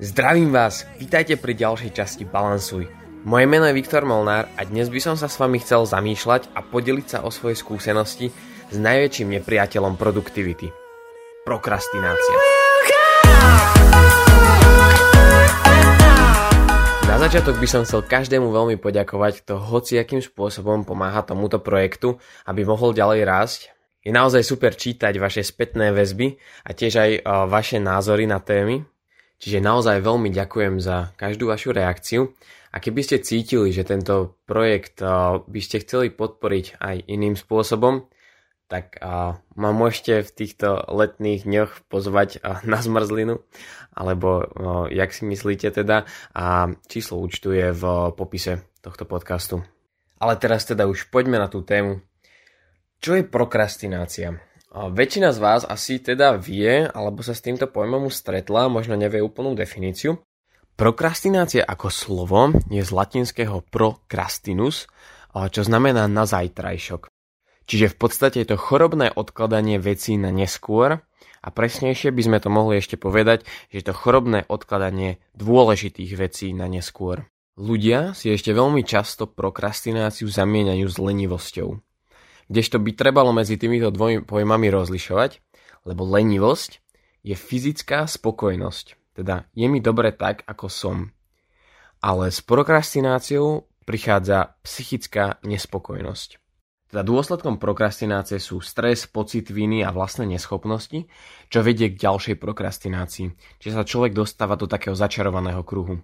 Zdravím vás, vítajte pri ďalšej časti Balansuj. Moje meno je Viktor Molnár a dnes by som sa s vami chcel zamýšľať a podeliť sa o svoje skúsenosti s najväčším nepriateľom produktivity. Prokrastinácia. Na začiatok by som chcel každému veľmi poďakovať, kto hociakým spôsobom pomáha tomuto projektu, aby mohol ďalej rásť. Je naozaj super čítať vaše spätné väzby a tiež aj vaše názory na témy, Čiže naozaj veľmi ďakujem za každú vašu reakciu a keby ste cítili, že tento projekt by ste chceli podporiť aj iným spôsobom, tak ma môžete v týchto letných dňoch pozvať na zmrzlinu, alebo jak si myslíte teda, a číslo účtu je v popise tohto podcastu. Ale teraz teda už poďme na tú tému. Čo je prokrastinácia? Väčšina z vás asi teda vie, alebo sa s týmto pojmom stretla, možno nevie úplnú definíciu. Prokrastinácia ako slovo je z latinského procrastinus, čo znamená na zajtrajšok. Čiže v podstate je to chorobné odkladanie vecí na neskôr a presnejšie by sme to mohli ešte povedať, že je to chorobné odkladanie dôležitých vecí na neskôr. Ľudia si ešte veľmi často prokrastináciu zamieňajú s lenivosťou. Kdežto by trebalo medzi týmito dvojmi pojmami rozlišovať, lebo lenivosť je fyzická spokojnosť, teda je mi dobre tak, ako som. Ale s prokrastináciou prichádza psychická nespokojnosť. Teda dôsledkom prokrastinácie sú stres, pocit viny a vlastné neschopnosti, čo vedie k ďalšej prokrastinácii, čiže sa človek dostáva do takého začarovaného kruhu.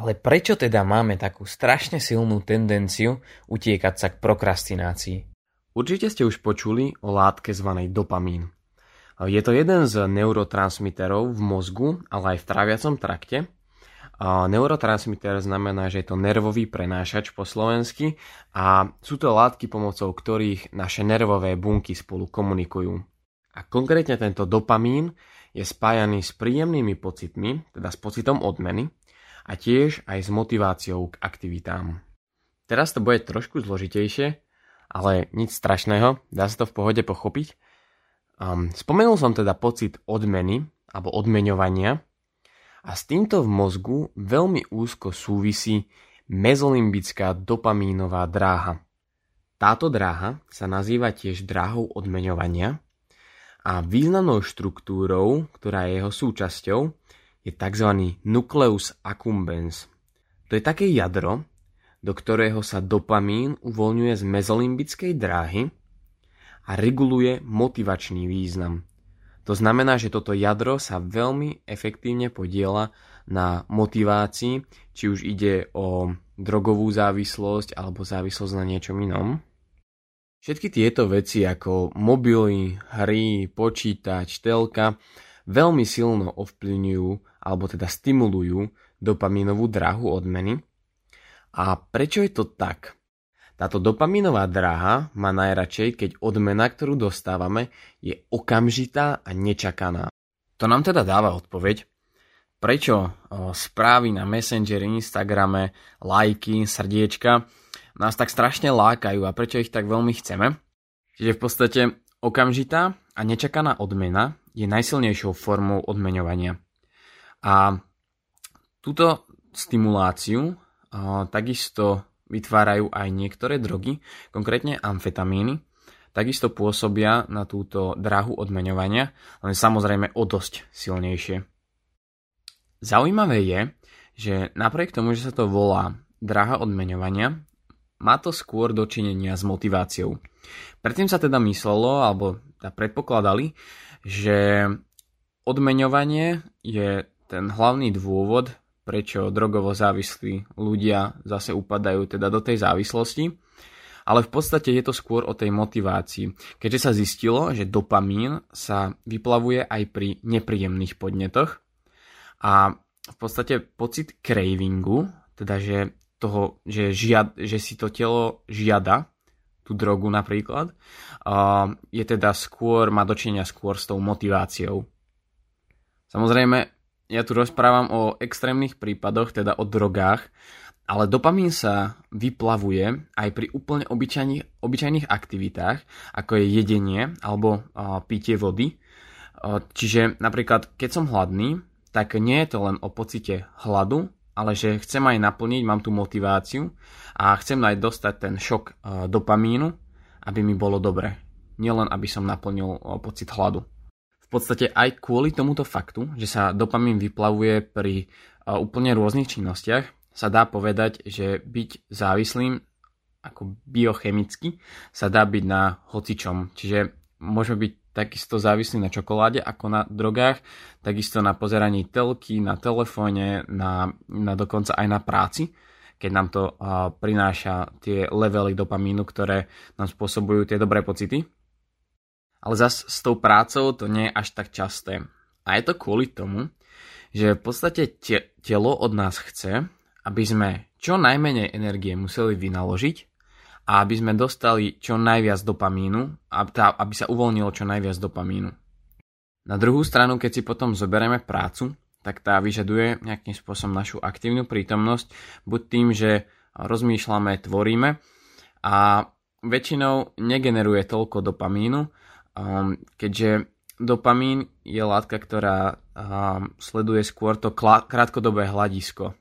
Ale prečo teda máme takú strašne silnú tendenciu utiekať sa k prokrastinácii? Určite ste už počuli o látke zvanej dopamín. Je to jeden z neurotransmiterov v mozgu, ale aj v tráviacom trakte. Neurotransmiter znamená, že je to nervový prenášač po slovensky a sú to látky, pomocou ktorých naše nervové bunky spolu komunikujú. A konkrétne tento dopamín je spájaný s príjemnými pocitmi, teda s pocitom odmeny a tiež aj s motiváciou k aktivitám. Teraz to bude trošku zložitejšie, ale nič strašného, dá sa to v pohode pochopiť. Um, spomenul som teda pocit odmeny alebo odmeňovania a s týmto v mozgu veľmi úzko súvisí mezolimbická dopamínová dráha. Táto dráha sa nazýva tiež dráhou odmeňovania a významnou štruktúrou, ktorá je jeho súčasťou, je tzv. nucleus accumbens. To je také jadro, do ktorého sa dopamín uvoľňuje z mezolimbickej dráhy a reguluje motivačný význam. To znamená, že toto jadro sa veľmi efektívne podiela na motivácii, či už ide o drogovú závislosť alebo závislosť na niečom inom. Všetky tieto veci ako mobily, hry, počítač, telka veľmi silno ovplyvňujú alebo teda stimulujú dopamínovú dráhu odmeny a prečo je to tak? Táto dopaminová dráha má najradšej, keď odmena, ktorú dostávame, je okamžitá a nečakaná. To nám teda dáva odpoveď, prečo správy na Messengeri, Instagrame, lajky, srdiečka nás tak strašne lákajú a prečo ich tak veľmi chceme. Čiže v podstate okamžitá a nečakaná odmena je najsilnejšou formou odmeňovania. A túto stimuláciu takisto vytvárajú aj niektoré drogy, konkrétne amfetamíny, takisto pôsobia na túto dráhu odmeňovania, len samozrejme o dosť silnejšie. Zaujímavé je, že napriek tomu, že sa to volá dráha odmeňovania, má to skôr dočinenia s motiváciou. Predtým sa teda myslelo, alebo teda predpokladali, že odmeňovanie je ten hlavný dôvod, prečo drogovo závislí ľudia zase upadajú teda do tej závislosti. Ale v podstate je to skôr o tej motivácii, keďže sa zistilo, že dopamín sa vyplavuje aj pri nepríjemných podnetoch a v podstate pocit cravingu, teda že, toho, že, žiad, že si to telo žiada, tú drogu napríklad, je teda skôr, má dočinenia skôr s tou motiváciou. Samozrejme, ja tu rozprávam o extrémnych prípadoch, teda o drogách, ale dopamín sa vyplavuje aj pri úplne obyčajných, obyčajných aktivitách, ako je jedenie alebo uh, pitie vody. Uh, čiže napríklad, keď som hladný, tak nie je to len o pocite hladu, ale že chcem aj naplniť, mám tú motiváciu a chcem aj dostať ten šok e, dopamínu, aby mi bolo dobre. Nielen, aby som naplnil e, pocit hladu. Podstate aj kvôli tomuto faktu, že sa dopamín vyplavuje pri e, úplne rôznych činnostiach, sa dá povedať, že byť závislým ako biochemicky sa dá byť na hocičom. Čiže môžeme byť takisto závislí na čokoláde ako na drogách, takisto na pozeraní telky, na telefóne, na, na dokonca aj na práci, keď nám to uh, prináša tie levely dopamínu, ktoré nám spôsobujú tie dobré pocity. Ale zas s tou prácou to nie je až tak časté. A je to kvôli tomu, že v podstate te- telo od nás chce, aby sme čo najmenej energie museli vynaložiť a aby sme dostali čo najviac dopamínu, aby sa uvoľnilo čo najviac dopamínu. Na druhú stranu, keď si potom zoberieme prácu, tak tá vyžaduje nejakým spôsobom našu aktívnu prítomnosť, buď tým, že rozmýšľame, tvoríme a väčšinou negeneruje toľko dopamínu, um, keďže dopamín je látka, ktorá um, sleduje skôr to krátkodobé hľadisko.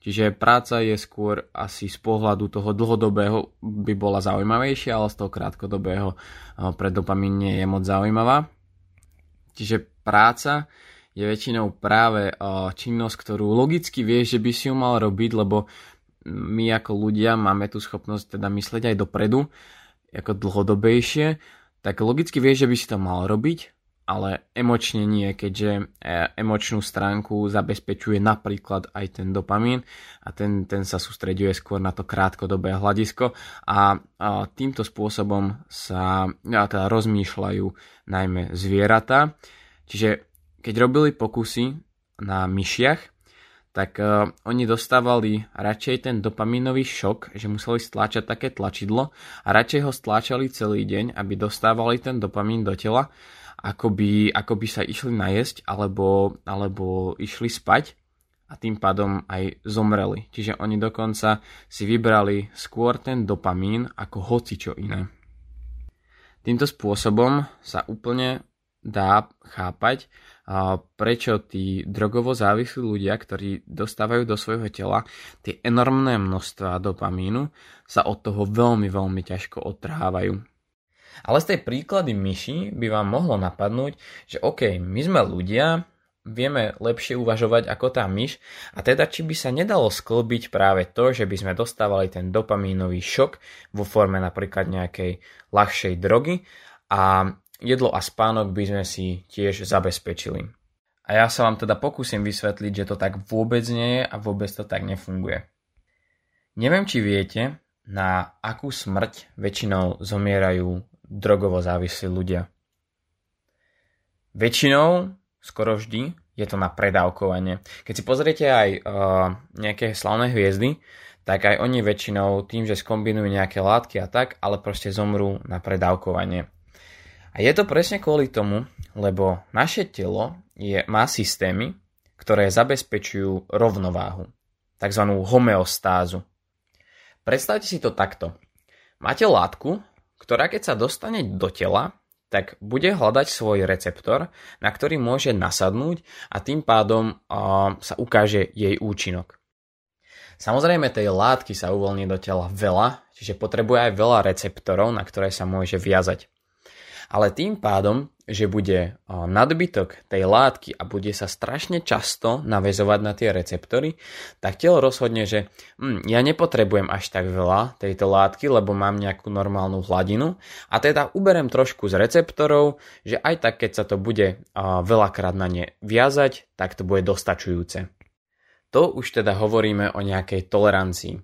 Čiže práca je skôr asi z pohľadu toho dlhodobého by bola zaujímavejšia, ale z toho krátkodobého eh, pre dopamín nie je moc zaujímavá. Čiže práca je väčšinou práve eh, činnosť, ktorú logicky vieš, že by si ju mal robiť, lebo my ako ľudia máme tú schopnosť teda mysleť aj dopredu, ako dlhodobejšie, tak logicky vieš, že by si to mal robiť, ale emočne nie, keďže e, emočnú stránku zabezpečuje napríklad aj ten dopamín a ten, ten sa sústreďuje skôr na to krátkodobé hľadisko a, a týmto spôsobom sa a teda rozmýšľajú najmä zvieratá. Čiže keď robili pokusy na myšiach, tak uh, oni dostávali radšej ten dopamínový šok, že museli stláčať také tlačidlo a radšej ho stláčali celý deň, aby dostávali ten dopamín do tela ako by, ako by sa išli najesť alebo, alebo išli spať a tým pádom aj zomreli. Čiže oni dokonca si vybrali skôr ten dopamín ako hoci čo iné. Týmto spôsobom sa úplne dá chápať, prečo tí drogovo závislí ľudia, ktorí dostávajú do svojho tela tie enormné množstva dopamínu, sa od toho veľmi, veľmi ťažko odtrhávajú. Ale z tej príklady myši by vám mohlo napadnúť, že OK, my sme ľudia, vieme lepšie uvažovať ako tá myš a teda či by sa nedalo sklbiť práve to, že by sme dostávali ten dopamínový šok vo forme napríklad nejakej ľahšej drogy a jedlo a spánok by sme si tiež zabezpečili. A ja sa vám teda pokúsim vysvetliť, že to tak vôbec nie je a vôbec to tak nefunguje. Neviem, či viete, na akú smrť väčšinou zomierajú drogovo závislí ľudia. Väčšinou, skoro vždy, je to na predávkovanie. Keď si pozriete aj uh, nejaké slavné hviezdy, tak aj oni väčšinou tým, že skombinujú nejaké látky a tak, ale proste zomrú na predávkovanie. A je to presne kvôli tomu, lebo naše telo je, má systémy, ktoré zabezpečujú rovnováhu, tzv. homeostázu. Predstavte si to takto. Máte látku, ktorá keď sa dostane do tela, tak bude hľadať svoj receptor, na ktorý môže nasadnúť a tým pádom uh, sa ukáže jej účinok. Samozrejme tej látky sa uvoľní do tela veľa, čiže potrebuje aj veľa receptorov, na ktoré sa môže viazať. Ale tým pádom že bude nadbytok tej látky a bude sa strašne často navezovať na tie receptory, tak telo rozhodne, že hm, ja nepotrebujem až tak veľa tejto látky, lebo mám nejakú normálnu hladinu a teda uberem trošku z receptorov, že aj tak, keď sa to bude veľakrát na ne viazať, tak to bude dostačujúce. To už teda hovoríme o nejakej tolerancii.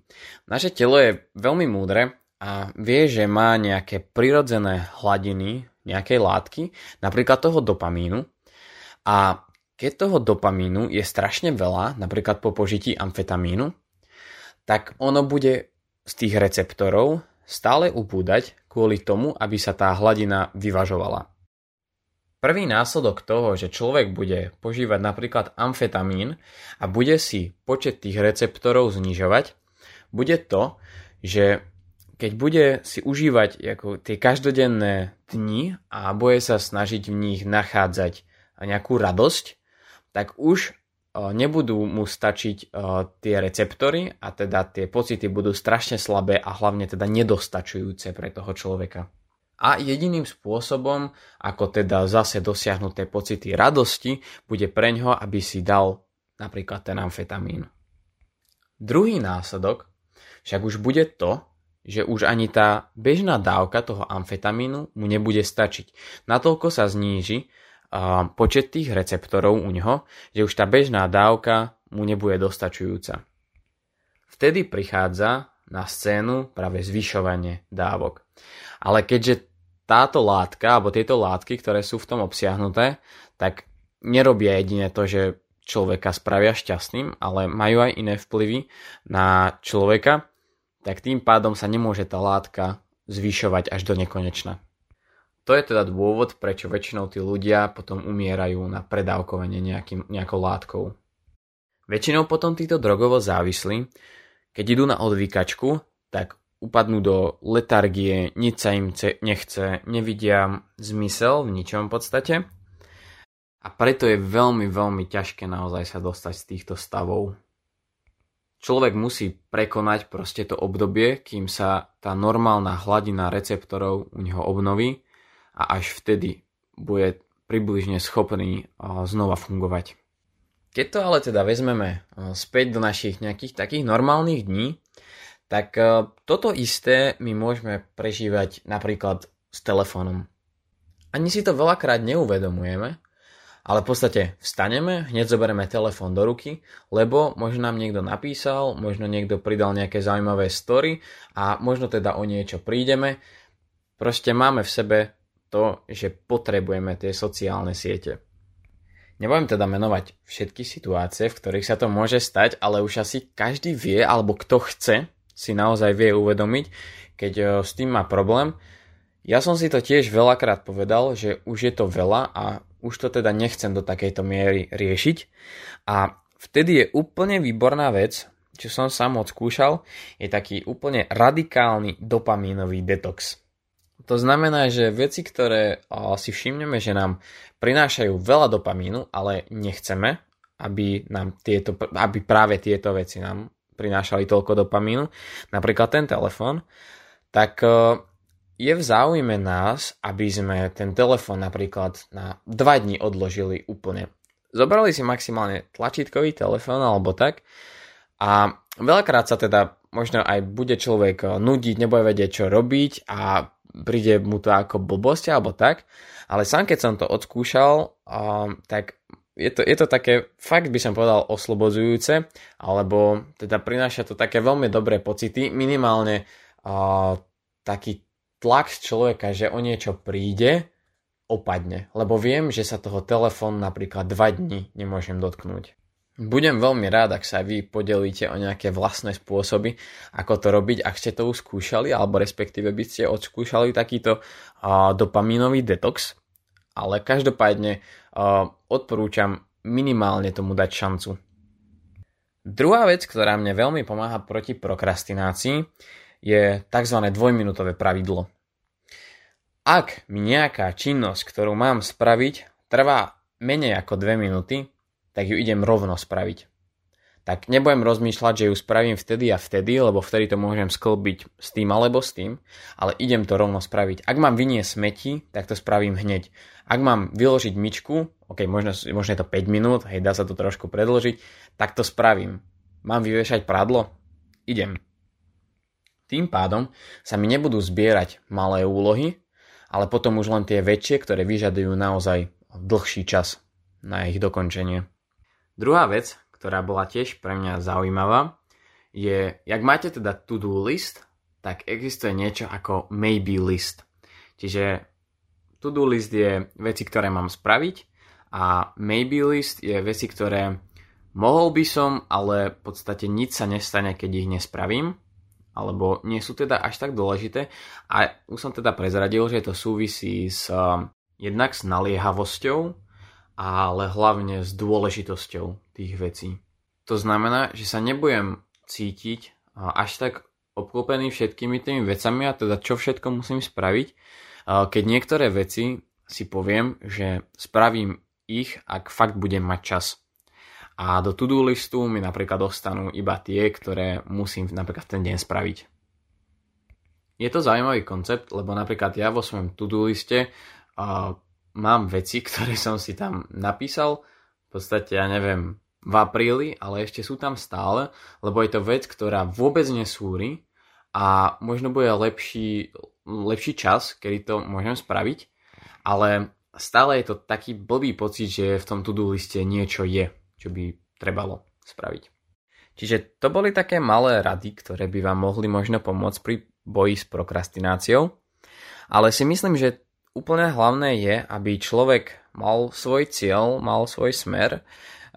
Naše telo je veľmi múdre a vie, že má nejaké prirodzené hladiny nejakej látky, napríklad toho dopamínu. A keď toho dopamínu je strašne veľa, napríklad po požití amfetamínu, tak ono bude z tých receptorov stále upúdať kvôli tomu, aby sa tá hladina vyvažovala. Prvý následok toho, že človek bude požívať napríklad amfetamín a bude si počet tých receptorov znižovať, bude to, že keď bude si užívať ako tie každodenné dni a bude sa snažiť v nich nachádzať nejakú radosť, tak už nebudú mu stačiť tie receptory a teda tie pocity budú strašne slabé a hlavne teda nedostačujúce pre toho človeka. A jediným spôsobom, ako teda zase dosiahnuť tie pocity radosti, bude preňho, aby si dal napríklad ten amfetamín. Druhý následok však už bude to, že už ani tá bežná dávka toho amfetamínu mu nebude stačiť. Natoľko sa zníži počet tých receptorov u neho, že už tá bežná dávka mu nebude dostačujúca. Vtedy prichádza na scénu práve zvyšovanie dávok. Ale keďže táto látka, alebo tieto látky, ktoré sú v tom obsiahnuté, tak nerobia jedine to, že človeka spravia šťastným, ale majú aj iné vplyvy na človeka, tak tým pádom sa nemôže tá látka zvyšovať až do nekonečna. To je teda dôvod, prečo väčšinou tí ľudia potom umierajú na predávkovanie nejakým, nejakou látkou. Väčšinou potom títo drogovo závislí, keď idú na odvykačku, tak upadnú do letargie, nič sa im nechce, nevidia zmysel v ničom podstate. A preto je veľmi, veľmi ťažké naozaj sa dostať z týchto stavov. Človek musí prekonať proste to obdobie, kým sa tá normálna hladina receptorov u neho obnoví a až vtedy bude približne schopný znova fungovať. Keď to ale teda vezmeme späť do našich nejakých takých normálnych dní, tak e, toto isté my môžeme prežívať napríklad s telefónom. Ani si to veľakrát neuvedomujeme, ale v podstate vstaneme, hneď zoberieme telefón do ruky, lebo možno nám niekto napísal, možno niekto pridal nejaké zaujímavé story a možno teda o niečo prídeme. Proste máme v sebe to, že potrebujeme tie sociálne siete. Nebudem teda menovať všetky situácie, v ktorých sa to môže stať, ale už asi každý vie, alebo kto chce, si naozaj vie uvedomiť, keď e, s tým má problém. Ja som si to tiež veľakrát povedal, že už je to veľa a už to teda nechcem do takejto miery riešiť. A vtedy je úplne výborná vec, čo som sám odskúšal, je taký úplne radikálny dopamínový detox. To znamená, že veci, ktoré si všimneme, že nám prinášajú veľa dopamínu, ale nechceme, aby, nám tieto, aby práve tieto veci nám prinášali toľko dopamínu, napríklad ten telefón, tak e, je v záujme nás, aby sme ten telefón napríklad na 2 dní odložili úplne. Zobrali si maximálne tlačítkový telefón alebo tak a veľakrát sa teda možno aj bude človek nudiť, nebude vedieť čo robiť a príde mu to ako blbosť alebo tak, ale sám keď som to odskúšal, um, tak je to, je to také, fakt by som povedal, oslobodzujúce, alebo teda prináša to také veľmi dobré pocity, minimálne uh, taký tlak z človeka, že o niečo príde, opadne, lebo viem, že sa toho telefónu napríklad 2 dní nemôžem dotknúť. Budem veľmi rád, ak sa vy podelíte o nejaké vlastné spôsoby, ako to robiť, ak ste to už skúšali, alebo respektíve by ste odskúšali takýto uh, dopamínový detox, ale každopádne uh, odporúčam minimálne tomu dať šancu. Druhá vec, ktorá mne veľmi pomáha proti prokrastinácii, je tzv. dvojminútové pravidlo. Ak mi nejaká činnosť, ktorú mám spraviť, trvá menej ako 2 minúty, tak ju idem rovno spraviť tak nebudem rozmýšľať, že ju spravím vtedy a vtedy, lebo vtedy to môžem sklbiť s tým alebo s tým, ale idem to rovno spraviť. Ak mám vynie smeti, tak to spravím hneď. Ak mám vyložiť myčku, ok, možno, možno je to 5 minút, hej, dá sa to trošku predložiť, tak to spravím. Mám vyvešať pradlo? Idem. Tým pádom sa mi nebudú zbierať malé úlohy, ale potom už len tie väčšie, ktoré vyžadujú naozaj dlhší čas na ich dokončenie. Druhá vec, ktorá bola tiež pre mňa zaujímavá, je, jak máte teda to-do list, tak existuje niečo ako maybe list. Čiže to-do list je veci, ktoré mám spraviť a maybe list je veci, ktoré mohol by som, ale v podstate nič sa nestane, keď ich nespravím, alebo nie sú teda až tak dôležité. A už som teda prezradil, že to súvisí s, jednak s naliehavosťou ale hlavne s dôležitosťou tých vecí. To znamená, že sa nebudem cítiť až tak obklopený všetkými tými vecami a teda čo všetko musím spraviť, keď niektoré veci si poviem, že spravím ich, ak fakt budem mať čas. A do to-do listu mi napríklad dostanú iba tie, ktoré musím napríklad ten deň spraviť. Je to zaujímavý koncept, lebo napríklad ja vo svojom to-do liste uh, mám veci, ktoré som si tam napísal, v podstate ja neviem, v apríli, ale ešte sú tam stále, lebo je to vec, ktorá vôbec nesúri a možno bude lepší, lepší čas, kedy to môžem spraviť, ale stále je to taký blbý pocit, že v tom to-do liste niečo je, čo by trebalo spraviť. Čiže to boli také malé rady, ktoré by vám mohli možno pomôcť pri boji s prokrastináciou. Ale si myslím, že úplne hlavné je, aby človek mal svoj cieľ, mal svoj smer,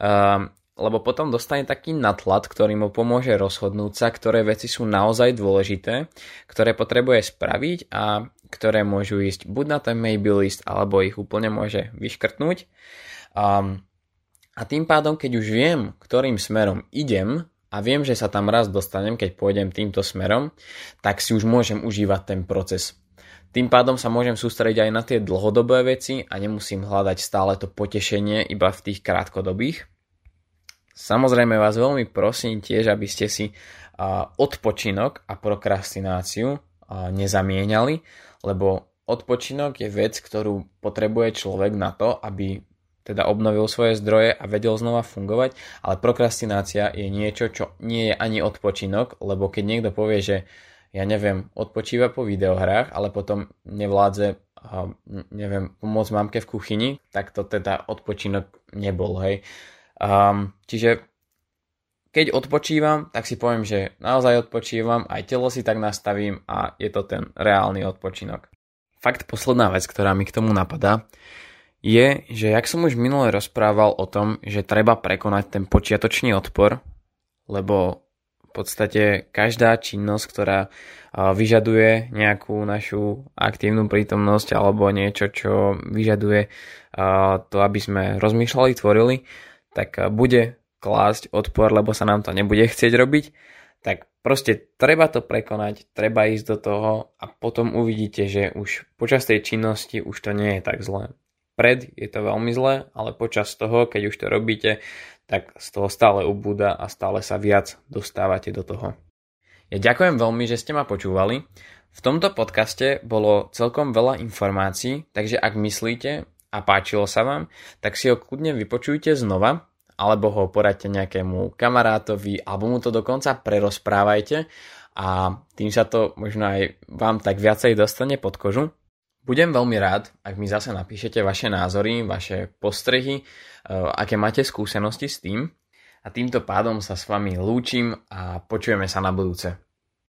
um, lebo potom dostane taký natlat, ktorý mu pomôže rozhodnúť sa, ktoré veci sú naozaj dôležité, ktoré potrebuje spraviť a ktoré môžu ísť buď na ten maybe list, alebo ich úplne môže vyškrtnúť. Um, a tým pádom, keď už viem, ktorým smerom idem a viem, že sa tam raz dostanem, keď pôjdem týmto smerom, tak si už môžem užívať ten proces. Tým pádom sa môžem sústrediť aj na tie dlhodobé veci a nemusím hľadať stále to potešenie iba v tých krátkodobých. Samozrejme vás veľmi prosím tiež, aby ste si odpočinok a prokrastináciu nezamieniali, lebo odpočinok je vec, ktorú potrebuje človek na to, aby teda obnovil svoje zdroje a vedel znova fungovať, ale prokrastinácia je niečo, čo nie je ani odpočinok, lebo keď niekto povie, že ja neviem, odpočíva po videohrách, ale potom nevládze neviem, pomôcť mamke v kuchyni, tak to teda odpočinok nebol, hej. Um, čiže keď odpočívam, tak si poviem, že naozaj odpočívam, aj telo si tak nastavím a je to ten reálny odpočinok. Fakt posledná vec, ktorá mi k tomu napadá, je, že jak som už minule rozprával o tom, že treba prekonať ten počiatočný odpor, lebo v podstate každá činnosť, ktorá vyžaduje nejakú našu aktívnu prítomnosť alebo niečo, čo vyžaduje to, aby sme rozmýšľali, tvorili, tak bude klásť odpor, lebo sa nám to nebude chcieť robiť, tak proste treba to prekonať, treba ísť do toho a potom uvidíte, že už počas tej činnosti už to nie je tak zlé. Pred je to veľmi zlé, ale počas toho, keď už to robíte, tak z toho stále ubúda a stále sa viac dostávate do toho. Ja ďakujem veľmi, že ste ma počúvali. V tomto podcaste bolo celkom veľa informácií, takže ak myslíte a páčilo sa vám, tak si ho kľudne vypočujte znova, alebo ho poradte nejakému kamarátovi, alebo mu to dokonca prerozprávajte a tým sa to možno aj vám tak viacej dostane pod kožu. Budem veľmi rád, ak mi zase napíšete vaše názory, vaše postrehy, e, aké máte skúsenosti s tým. A týmto pádom sa s vami lúčim a počujeme sa na budúce.